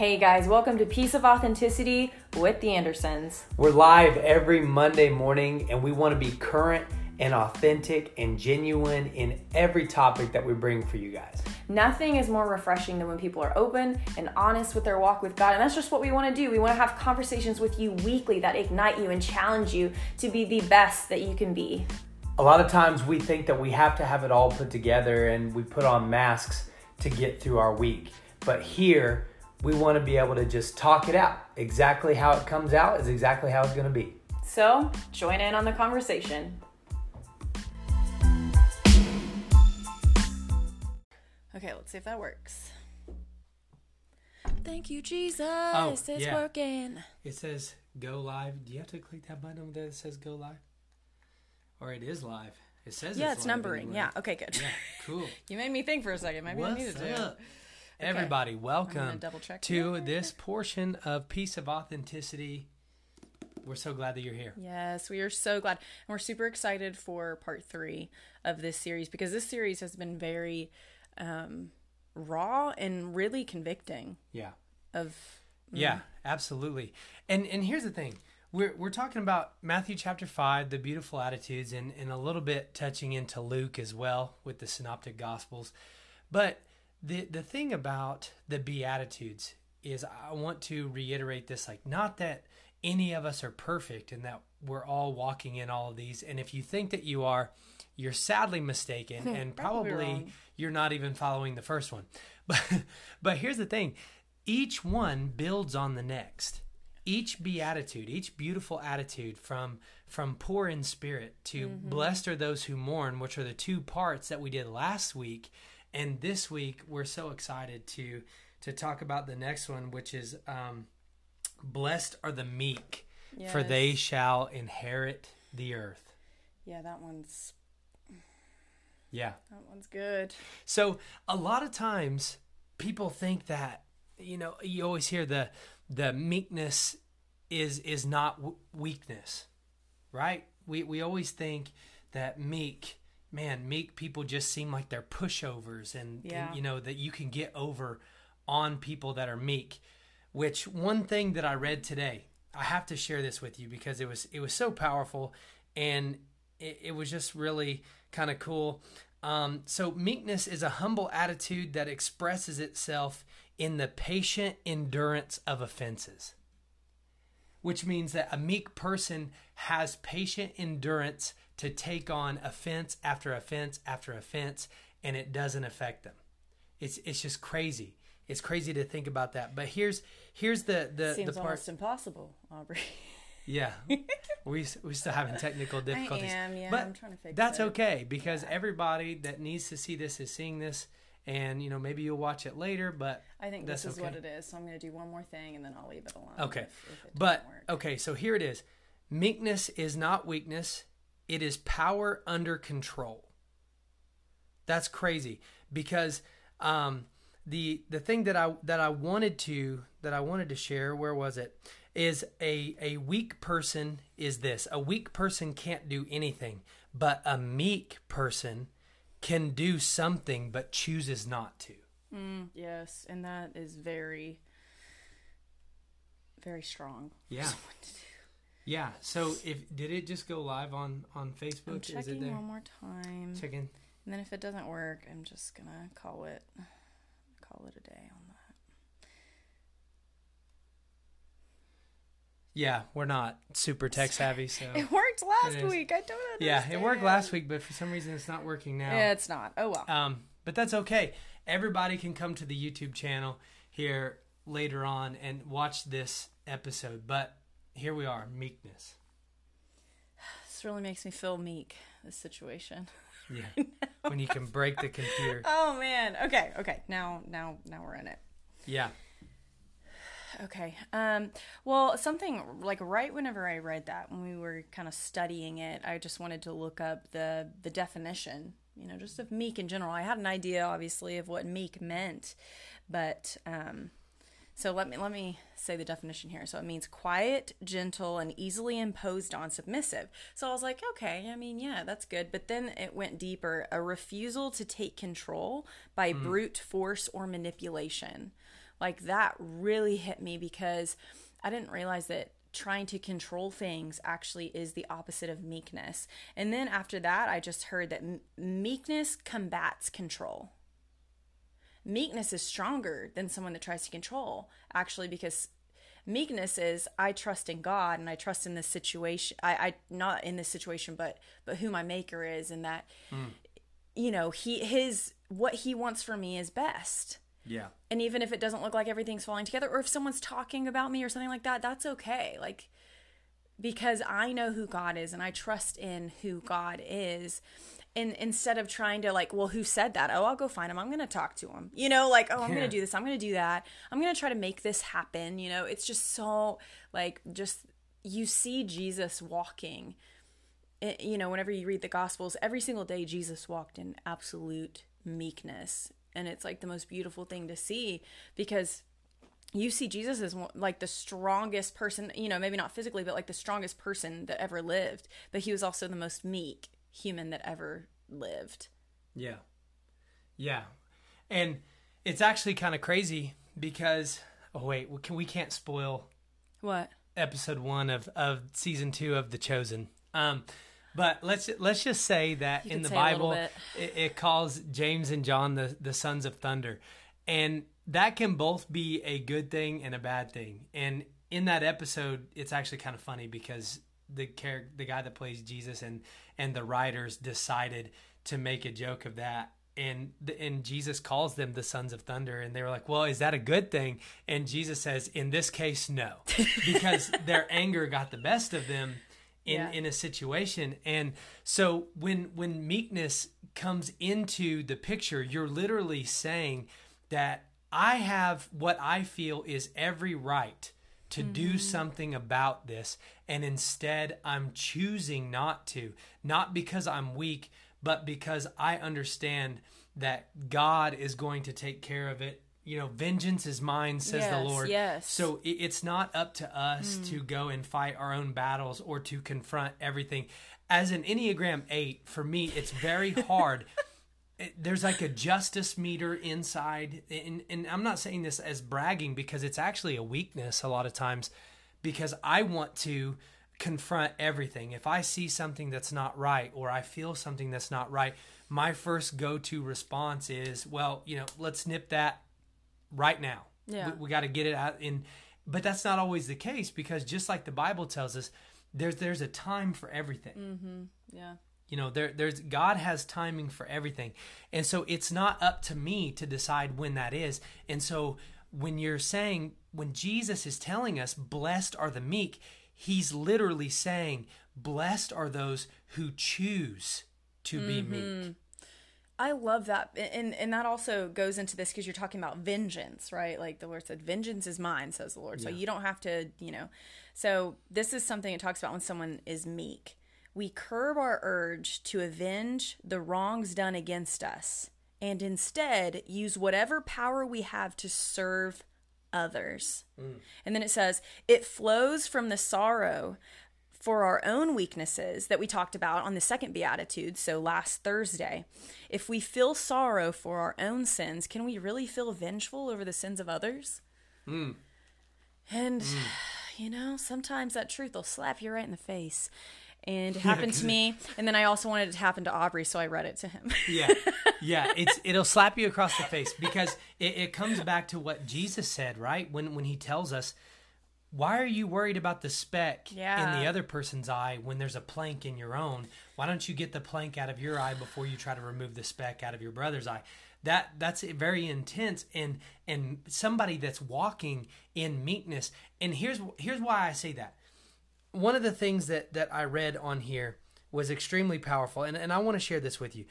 Hey guys, welcome to Piece of Authenticity with the Andersons. We're live every Monday morning and we want to be current and authentic and genuine in every topic that we bring for you guys. Nothing is more refreshing than when people are open and honest with their walk with God. And that's just what we want to do. We want to have conversations with you weekly that ignite you and challenge you to be the best that you can be. A lot of times we think that we have to have it all put together and we put on masks to get through our week. But here, we want to be able to just talk it out. Exactly how it comes out is exactly how it's going to be. So, join in on the conversation. Okay, let's see if that works. Thank you, oh, Jesus. Oh, it's yeah. working. It says go live. Do you have to click that button over there that says go live? Or it is live. It says Yeah, it's, it's live numbering. anyway. Yeah, okay, good. Yeah, cool. You made me think for a second. Maybe I need needed to. up? Everybody, welcome to this portion of Piece of Authenticity. We're so glad that you're here. Yes, we are so glad. And we're super excited for part three of this series because this series has been very um, raw and really convicting Yeah. of Yeah, absolutely. And and here's the thing. We're we're talking about Matthew chapter 5, the beautiful attitudes and and a little bit touching into Luke as well with the synoptic gospels. But the the thing about the beatitudes is I want to reiterate this like not that any of us are perfect and that we're all walking in all of these and if you think that you are you're sadly mistaken and Probably you're not even following the first one. But but here's the thing. Each one builds on the next. Each beatitude, each beautiful attitude from from poor in spirit to mm-hmm. blessed are those who mourn, which are the two parts that we did last week. And this week we're so excited to to talk about the next one, which is um, blessed are the meek, for they shall inherit the earth. yeah, that one's Yeah. that one's good. So a lot of times people think that you know you always hear the the meekness is is not w- weakness, right? We we always think that meek man meek people just seem like they're pushovers and, and, you know that you can get over on people that are meek. Which one thing that I read today, I have to share this with you because it was it was so powerful and it, it was just really kind of cool. Um, so meekness is a humble attitude that expresses itself in the patient endurance of offenses, which means that a meek person has patient endurance to take on offense after offense after offense, and it doesn't affect them. It's it's just crazy. It's crazy to think about that. But here's here's the the, Seems the part. almost impossible, Aubrey. Yeah, we we still having technical difficulties. I am, yeah, but I'm trying to fix that's it. okay because everybody that needs to see this is seeing this, and you know maybe you'll watch it later. But I think this is what it is. So I'm going to do one more thing and then I'll leave it alone. okay, if- if it but okay, so here it is. Meekness is not weakness; it is power under control. That's crazy because um, the the thing that I that I wanted to that I wanted to share where was it is a a weak person is this a weak person can't do anything but a meek person can do something but chooses not to. Mm, yes, and that is very, very strong. Yeah. Yeah. So if did it just go live on on Facebook? I'm is it checking there? one more time, Checking. and then if it doesn't work, I'm just gonna call it, call it a day on that. Yeah, we're not super tech savvy, so It worked last It week. I don't understand. yeah, it worked last week, but for some reason it's not working now. Yeah, it's not. Oh well. Um, but that's okay. Everybody can come to the YouTube channel here later on and watch this episode. But here we are, meekness. This really makes me feel meek. This situation. Yeah, when you can break the computer. Oh man. Okay. Okay. Now, now, now we're in it. Yeah, Okay. Um, well, something like right whenever I read that, when we were kind of studying it, I just wanted to look up the the definition, you know, just of meek in general. I had an idea, obviously, of what meek meant, but um, so let me let me say the definition here. So it means quiet, gentle, and easily imposed on, submissive. So I was like, okay, I mean, yeah, that's good. But then it went deeper: a refusal to take control by hmm. brute force or manipulation Like that really hit me because I didn't realize that trying to control things actually is the opposite of meekness. And then after that, I just heard that meekness combats control. Meekness is stronger than someone that tries to control, actually, because meekness is I trust in God and I trust in this situation. I, I not in this situation, but but who my maker is, and that hmm. you know he his what he wants for me is best. Yeah. And even if it doesn't look like everything's falling together, or if someone's talking about me or something like that, that's okay. Like, because I know who God is and I trust in who God is. And instead of trying to, like, well, who said that? Oh, I'll go find him. I'm going to talk to him. You know, like, oh, I'm Yeah. going to do this. I'm going to do that. I'm going to try to make this happen. You know, it's just so, like, just you see Jesus walking. It- you know, whenever you read the Gospels, every single day Jesus walked in absolute meekness. And it's like the most beautiful thing to see because you see Jesus as like the strongest person, you know, maybe not physically, but like the strongest person that ever lived. But he was also the most meek human that ever lived. Yeah. Yeah. And it's actually kind of crazy because oh wait, we can we can't spoil What? episode 1 of of season 2 of The Chosen. Um but let's let's just say that You in the say a little Bible it, it calls James and John the the sons of thunder. And that can both be a good thing and a bad thing. And in that episode, it's actually kind of funny because the character, the guy that plays Jesus and and the writers decided to make a joke of that. And the, and Jesus calls them the sons of thunder, and they were like, "Well, is that a good thing?" And Jesus says, "In this case, no, because their anger got the best of them in Yeah. in a situation." And so when when meekness comes into the picture, you're literally saying that I have what I feel is every right to do mm-hmm. something about this and instead I'm choosing not to. Not because I'm weak but because I understand that God is going to take care of it. You know vengeance is mine says the Lord. yes. so it's not up to us to mm. go and fight our own battles or to confront everything. As an enneagram 8 for me it's very hard there's like a justice meter inside and, and i'm not saying this as bragging because it's actually a weakness a lot of times because i want to confront everything if i see something that's not right or i feel something that's not right my first go-to response is well you know let's nip that right now Yeah. we, we got to get it out in but that's not always the case because just like the bible tells us there's there's a time for everything mm-hmm. Yeah. You know, there there's God has timing for everything. And so it's not up to me to decide when that is. And so when you're saying when Jesus is telling us blessed are the meek, he's literally saying blessed are those who choose to be mm-hmm. meek. I love that. And and that also goes into this because you're talking about vengeance, right? Like the Lord said, vengeance is mine, says the Lord. So you don't have to, you know. So this is something it talks about when someone is meek. We curb our urge to avenge the wrongs done against us and instead use whatever power we have to serve others. Mm. And then it says, it flows from the sorrow for our own weaknesses that we talked about on the second beatitude, so last Thursday. If we feel sorrow for our own sins, can we really feel vengeful over the sins of others? Hmm. And, hmm. you know, sometimes that truth will slap you right in the face. And it happened to me. And then I also wanted it to happen to Aubrey, so I read it to him. Yeah, yeah. It's it'll slap you across the face because it, it comes back to what Jesus said, right? When when he tells us, "Why are you worried about the speck in the other person's eye when there's a plank in your own? Why don't you get the plank out of your eye before you try to remove the speck out of your brother's eye?" That that's very intense and and somebody that's walking in meekness. And here's here's why I say that one of the things that that I read on here was extremely powerful, and, and I want to share this with you.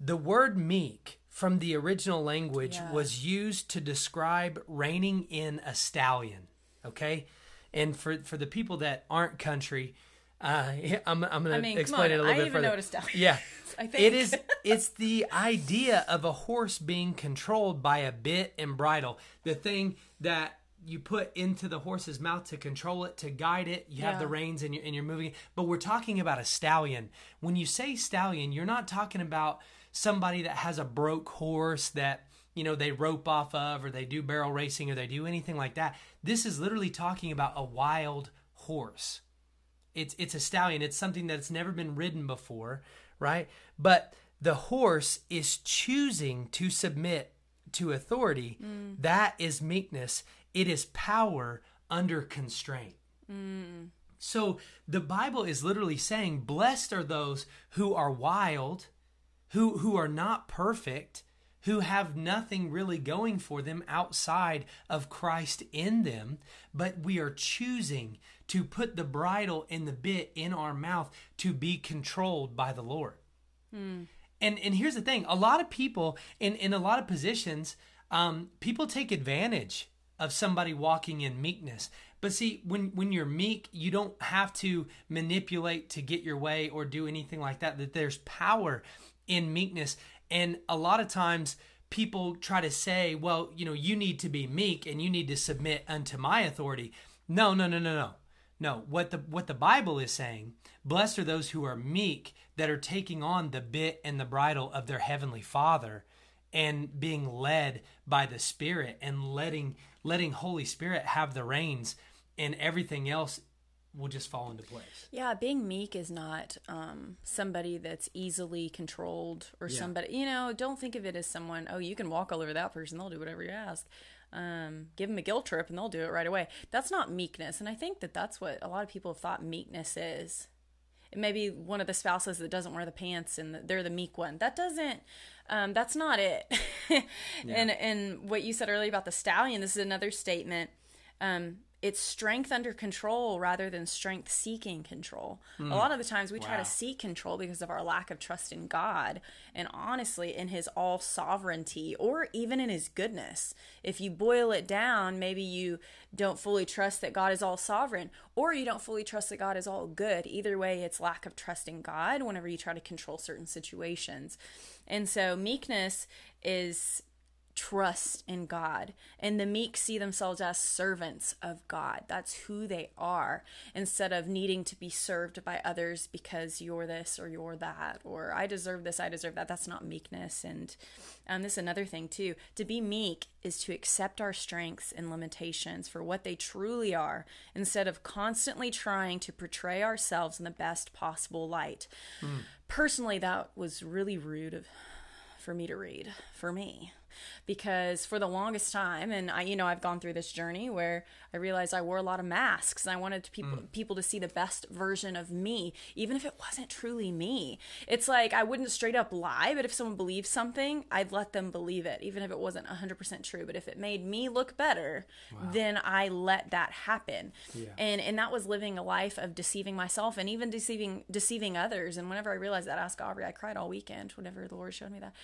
The word meek from the original language Yeah. was used to describe reining in a stallion. Okay, and for for the people that aren't country, uh, I'm I'm going to mean, come explain it a little I bit even further. know what a stallion Yeah, I think. is. It's the idea of a horse being controlled by a bit and bridle. The thing that you put into the horse's mouth to control it, to guide it. You have the reins and you're, and you're moving. it. But we're talking about a stallion. When you say stallion, you're not talking about somebody that has a broke horse that you know they rope off of or they do barrel racing or they do anything like that this is literally talking about a wild horse it's it's a stallion it's something that's never been ridden before right but the horse is choosing to submit to authority mm. that is meekness it is power under constraint mm. so the bible is literally saying blessed are those who are wild who who are not perfect who have nothing really going for them outside of Christ in them, but we are choosing to put the bridle and the bit in our mouth to be controlled by the Lord. Mm. And and here's the thing: a lot of people in in a lot of positions, um, people take advantage of somebody walking in meekness. But see, when when you're meek, you don't have to manipulate to get your way or do anything like that. That there's power in meekness, and a lot of times people try to say, well, you know, you need to be meek and you need to submit unto my authority. No, no, no, no, no. No, what the what the Bible is saying, blessed are those who are meek that are taking on the bit and the bridle of their heavenly Father and being led by the Spirit and letting letting Holy Spirit have the reins and everything else will just fall into place. Yeah, being meek is not um, somebody that's easily controlled or yeah. somebody, you know, don't think of it as someone, oh, you can walk all over that person, they'll do whatever you ask. Um, give them a guilt trip and they'll do it right away. That's not meekness. And I think that that's what a lot of people have thought meekness is. It may be one of the spouses that doesn't wear the pants and they're the meek one. That doesn't, um, that's not it. yeah. And, and what you said earlier about the stallion, this is another statement. Um, it's strength under control rather than strength seeking control. Mm. A lot of the times we wow. try to seek control because of our lack of trust in God and honestly in his all sovereignty or even in his goodness. If you boil it down, maybe you don't fully trust that God is all sovereign or you don't fully trust that God is all good. Either way, it's lack of trust in God whenever you try to control certain situations. And so meekness is trust in God. And the meek see themselves as servants of God. That's who they are instead of needing to be served by others because you're this or you're that or I deserve this, I deserve that. That's not meekness. And um, this is another thing too. To be meek is to accept our strengths and limitations for what they truly are instead of constantly trying to portray ourselves in the best possible light. Mm. Personally, that was really rude of, for me to read, for me because for the longest time and I you know I've gone through this journey where I realized I wore a lot of masks and I wanted to people mm. people to see the best version of me even if it wasn't truly me. It's like I wouldn't straight up lie, but if someone believes something, I'd let them believe it even if it wasn't 100% true, but if it made me look better, wow. then I let that happen. Yeah. And and that was living a life of deceiving myself and even deceiving deceiving others and whenever I realized that I asked Aubrey, I cried all weekend whenever the Lord showed me that.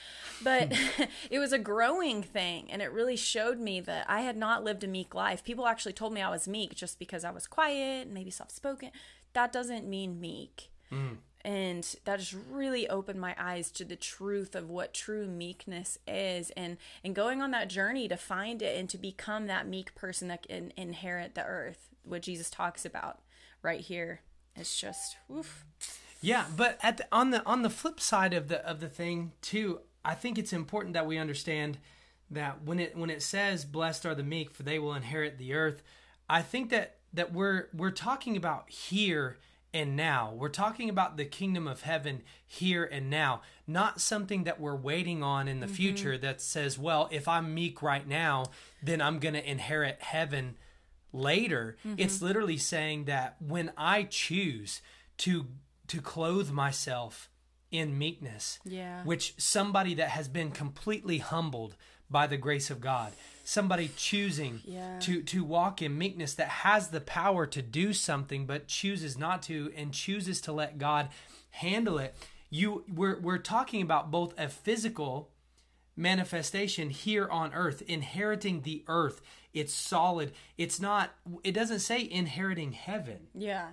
But it was a growing thing and it really showed me that I had not lived a meek life. People actually told me I was meek just because I was quiet and maybe soft spoken. That doesn't mean meek. Mm. And that just really opened my eyes to the truth of what true meekness is and and going on that journey to find it and to become that meek person that can inherit the earth, what Jesus talks about right here. It's just oof. Yeah, but at the, on the on the flip side of the of the thing too, I think it's important that we understand that when it when it says blessed are the meek for they will inherit the earth, I think that that we're we're talking about here and now. We're talking about the kingdom of heaven here and now, not something that we're waiting on in the mm-hmm. future that says, well, if I'm meek right now, then I'm going to inherit heaven later. Mm-hmm. It's literally saying that when I choose to to clothe myself in meekness. Yeah. Which somebody that has been completely humbled by the grace of God, somebody choosing yeah. to to walk in meekness that has the power to do something but chooses not to and chooses to let God handle it. You we're we're talking about both a physical manifestation here on earth, inheriting the earth. It's solid. It's not it doesn't say inheriting heaven. Yeah.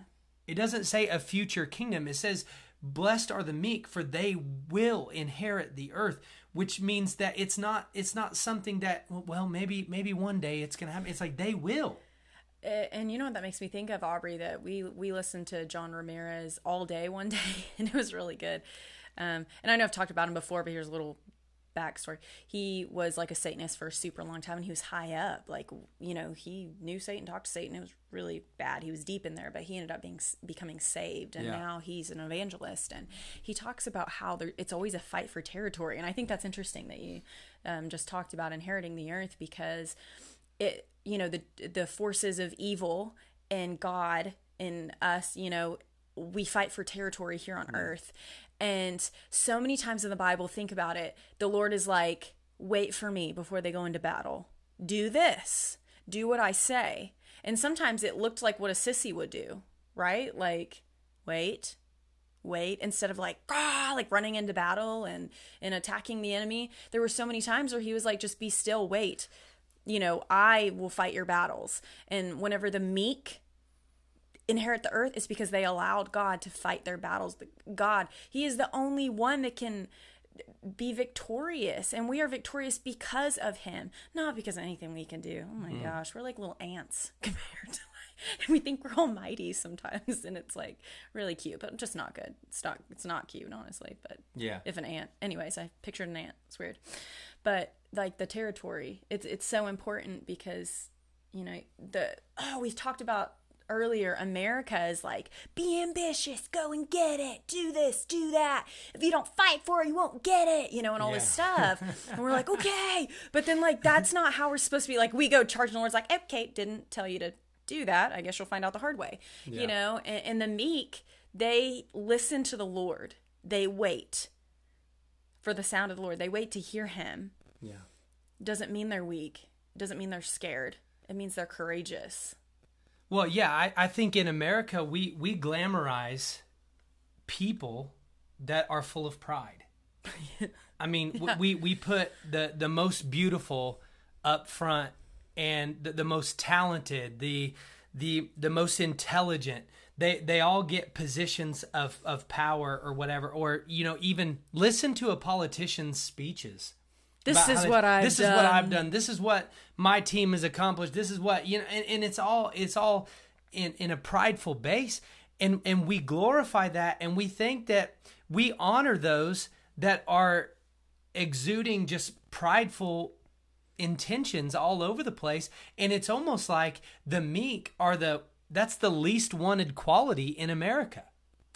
It doesn't say a future kingdom. It says blessed are the meek for they will inherit the earth which means that it's not it's not something that well maybe maybe one day it's gonna happen. It's like they will. And you know what that makes me think of aubrey that we we listened to john ramirez all day one day and it was really good. Um, and i know i've talked about him before but here's a little backstory. He was like a Satanist for a super long time and he was high up. Like, you know, he knew Satan, talked to Satan. It was really bad. He was deep in there, but he ended up being becoming saved and Yeah. now he's an evangelist and he talks about how there, it's always a fight for territory. And I think that's interesting that you um, just talked about inheriting the earth because it, you know, the the forces of evil and God and us, you know, we fight for territory here on earth. And so many times in the Bible, think about it, the Lord is like, wait for me before they go into battle. Do this. Do what I say. And sometimes it looked like what a sissy would do, right? Like, wait, wait, instead of like, ah, like running into battle and, and attacking the enemy. There were so many times where he was like, just be still, wait. You know, I will fight your battles. And whenever the meek inherit the earth is because they allowed God to fight their battles. God, He is the only one that can be victorious, and we are victorious because of Him, not because of anything we can do. Oh my mm. gosh, we're like little ants compared to. Like, And we think we're almighty sometimes, and it's like really cute, but just not good. It's not. It's not cute, honestly. But Yeah. if an ant, anyways, I pictured an ant. It's weird, but like the territory, it's it's so important because you know the oh we've talked about earlier america is like be ambitious go and get it do this do that. If you don't fight for it you won't get it you know and all this stuff. And we're like okay. But then like that's not how we're supposed to be. Like we go charge and the lord's like eh, okay didn't tell you to do that. I guess you'll find out the hard way Yeah. you know? And, and the meek they listen to the lord. They wait for the sound of the lord. They wait to hear him. Yeah. doesn't mean they're weak. Doesn't mean they're scared. It means they're courageous Well, yeah, I, I think in America we we glamorize people that are full of pride. I mean, w we we put the the most beautiful up front and the, the most talented, the the the most intelligent. They they all get positions of of power or whatever, or you know, even listen to a politician's speeches. This is what I've this is what I've done. done. This is what my team has accomplished. This is what you know, and, and it's all it's all in in a prideful base, and and we glorify that, and we think that we honor those that are exuding just prideful intentions all over the place, and it's almost like the meek are the that's the least wanted quality in America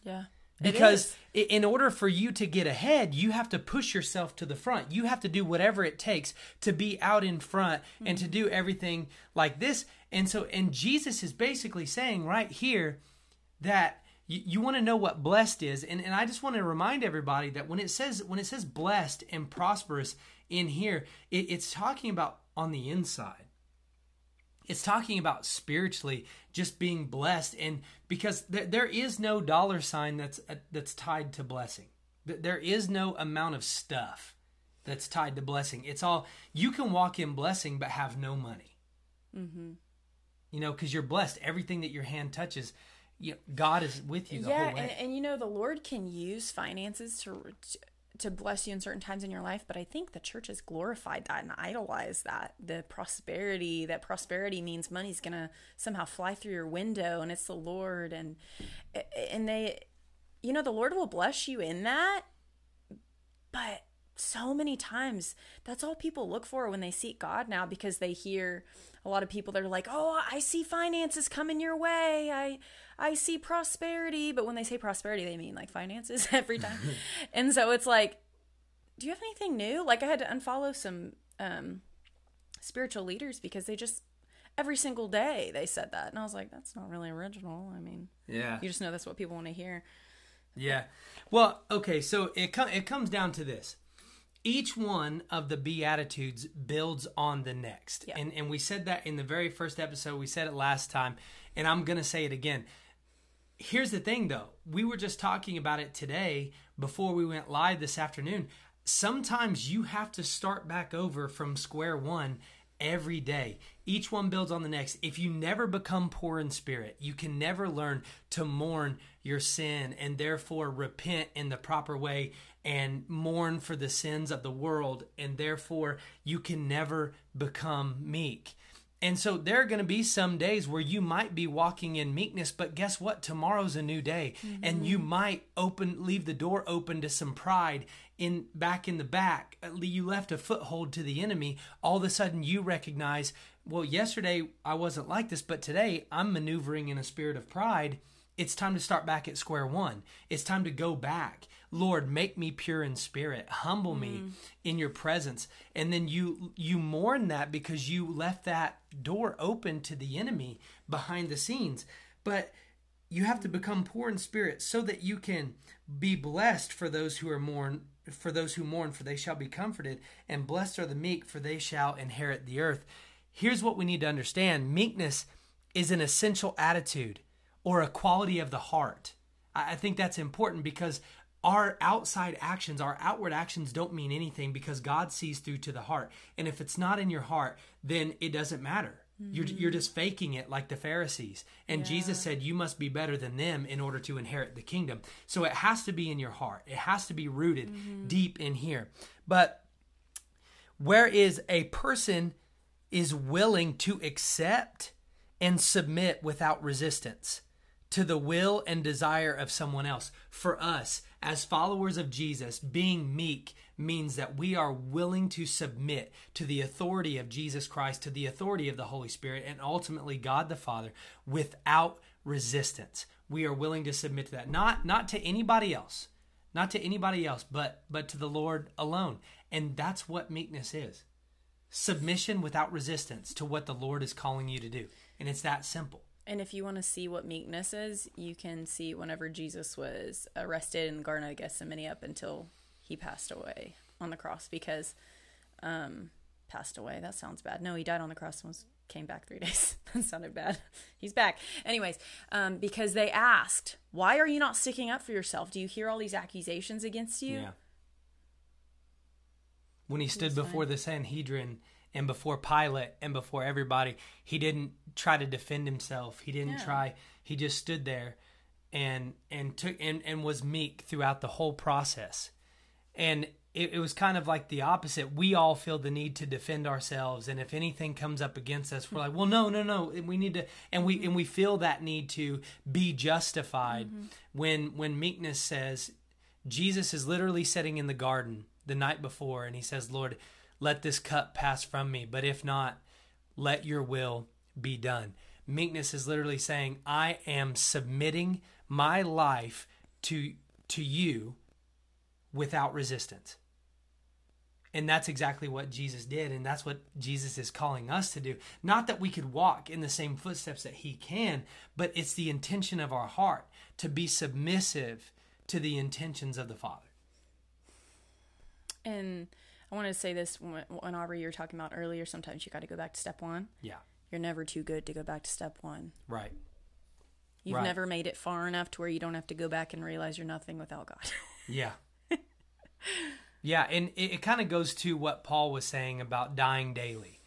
Yeah. Because in order for you to get ahead you have to push yourself to the front. You have to do whatever it takes to be out in front and to mm-hmm. do everything like this. And so and jesus is basically saying right here that you, you want to know what blessed is. And, and i just want to remind everybody that when it says when it says blessed and prosperous in here it, it's talking about on the inside it's talking about spiritually just being blessed. And because there, there is no dollar sign that's uh, that's tied to blessing. Th- there is no amount of stuff that's tied to blessing. It's all you can walk in blessing but have no money. Mm-hmm. you know because you're blessed. Everything that your hand touches you god is with you the yeah, whole way. and, and you know the Lord can use finances to to bless you in certain times in your life, but I think the church has glorified that and idolized that. The prosperity, that prosperity means money's gonna somehow fly through your window, and it's the Lord, and and they, you know, the Lord will bless you in that, but so many times that's all people look for when they seek God now because they hear a lot of people that are like, "Oh, I see finances coming your way. I I see prosperity." But when they say prosperity, they mean like finances every time. and so it's like, "Do you have anything new?" Like I had to unfollow some um spiritual leaders because they just every single day they said that. And I was like, "That's not really original." I mean, yeah you just know that's what people want to hear. Yeah. Well, okay, so it com- it comes down to this. Each one of the beatitudes builds on the next. Yeah. And and we said that in the very first episode, we said it last time, and I'm going to say it again. Here's the thing though. We were just talking about it today before we went live this afternoon. Sometimes you have to start back over from square one every day. Each one builds on the next. If you never become poor in spirit, you can never learn to mourn your sin and therefore repent in the proper way and mourn for the sins of the world, and therefore you can never become meek. And so there are going to be some days where you might be walking in meekness, but guess what? Tomorrow's a new day, mm-hmm. and you might open leave the door open to some pride in back in the back. You left a foothold to the enemy. All of a sudden, you recognize, well, yesterday I wasn't like this, but today I'm maneuvering in a spirit of pride. It's time to start back at square one. It's time to go back. Lord, make me pure in spirit. Humble mm. me in your presence. And then you you mourn that because you left that door open to the enemy behind the scenes. But you have to become poor in spirit so that you can be blessed for those who are mourn for those who mourn for they shall be comforted and blessed are the meek for they shall inherit the earth here's what we need to understand meekness is an essential attitude or a quality of the heart i think that's important because our outside actions, our outward actions don't mean anything because God sees through to the heart. And if it's not in your heart, then it doesn't matter. Mm-hmm. You're, you're just faking it like the Pharisees. And yeah. Jesus said, You must be better than them in order to inherit the kingdom. So it has to be in your heart, it has to be rooted mm-hmm. deep in here. But where is a person is willing to accept and submit without resistance to the will and desire of someone else. For us, as followers of Jesus, being meek means that we are willing to submit to the authority of Jesus Christ, to the authority of the Holy Spirit, and ultimately God the Father without resistance. We are willing to submit to that. Not not to anybody else. Not to anybody else, but but to the Lord alone. And that's what meekness is. Submission without resistance to what the Lord is calling you to do. And it's that simple. And if you want to see what meekness is, you can see whenever Jesus was arrested in the Garden of Gethsemane up until he passed away on the cross because um passed away. That sounds bad. No, he died on the cross and was came back three days. that sounded bad. He's back. Anyways, um, because they asked, Why are you not sticking up for yourself? Do you hear all these accusations against you? Yeah. When he stood before the Sanhedrin and before Pilate and before everybody, he didn't try to defend himself. He didn't yeah. try. He just stood there and and took and, and was meek throughout the whole process. And it, it, was kind of like the opposite. We all feel the need to defend ourselves, and if anything comes up against us, we're like, "Well, no, no, no. We need to," and we and we feel that need to be justified. Mm-hmm. When when meekness says, Jesus is literally sitting in the garden the night before, and he says, "Lord, let this cup pass from me, but if not, let your will be done. Meekness is literally saying, I am submitting my life to, to you without resistance. And that's exactly what Jesus did. And that's what Jesus is calling us to do. Not that we could walk in the same footsteps that he can, but it's the intention of our heart to be submissive to the intentions of the Father. And I wanted to say this when, when Aubrey, you were talking about earlier, sometimes you got to go back to step one. Yeah you're never too good to go back to step one. Right. You've right. never made it far enough to where you don't have to go back and realize you're nothing without God. yeah. yeah, and it, it kind of goes to what Paul was saying about dying daily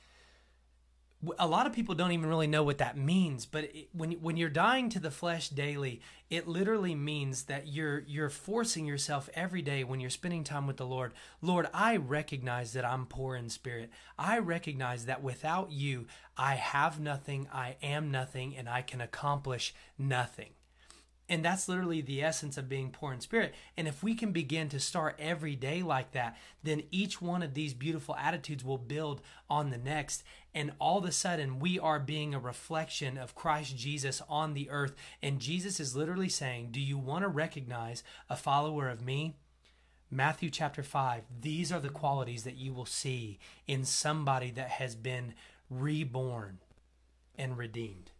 a lot of people don't even really know what that means but it, when when you're dying to the flesh daily it literally means that you're you're forcing yourself every day when you're spending time with the Lord Lord I recognize that I'm poor in spirit. I recognize that without you I have nothing I am nothing and I can accomplish nothing and that's literally the essence of being poor in spirit. And if we can begin to start every day like that, then each one of these beautiful attitudes will build on the next. And all of a sudden, we are being a reflection of Christ Jesus on the earth. And Jesus is literally saying, Do you want to recognize a follower of me? Matthew chapter 5, these are the qualities that you will see in somebody that has been reborn and redeemed.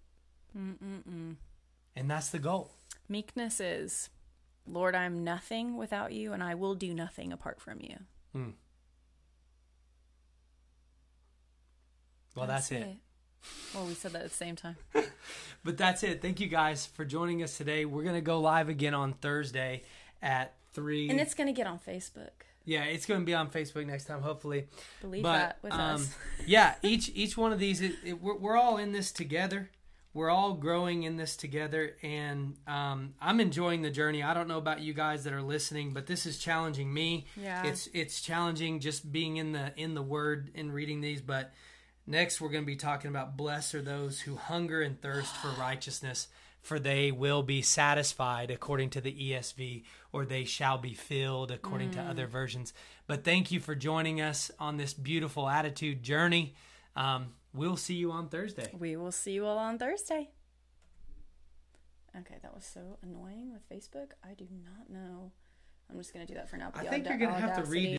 Mm-mm-mm. And that's the goal. Meekness is, Lord, I'm nothing without you, and I will do nothing apart from you. Hmm. Well, that's, that's it. it. Well, we said that at the same time. but that's it. Thank you guys for joining us today. We're going to go live again on Thursday at 3. And it's going to get on Facebook. Yeah, it's going to be on Facebook next time, hopefully. Believe but, that with um, us. yeah, each each one of these, it, it, we're, we're all in this together we're all growing in this together and um, i'm enjoying the journey i don't know about you guys that are listening but this is challenging me yeah it's it's challenging just being in the in the word and reading these but Next, we're going to be talking about blessed are those who hunger and thirst for righteousness, for they will be satisfied, according to the ESV, or they shall be filled, according mm. to other versions. But thank you for joining us on this beautiful attitude journey. Um, we'll see you on Thursday. We will see you all on Thursday. Okay, that was so annoying with Facebook. I do not know. I'm just going to do that for now. I think you're going to have to read.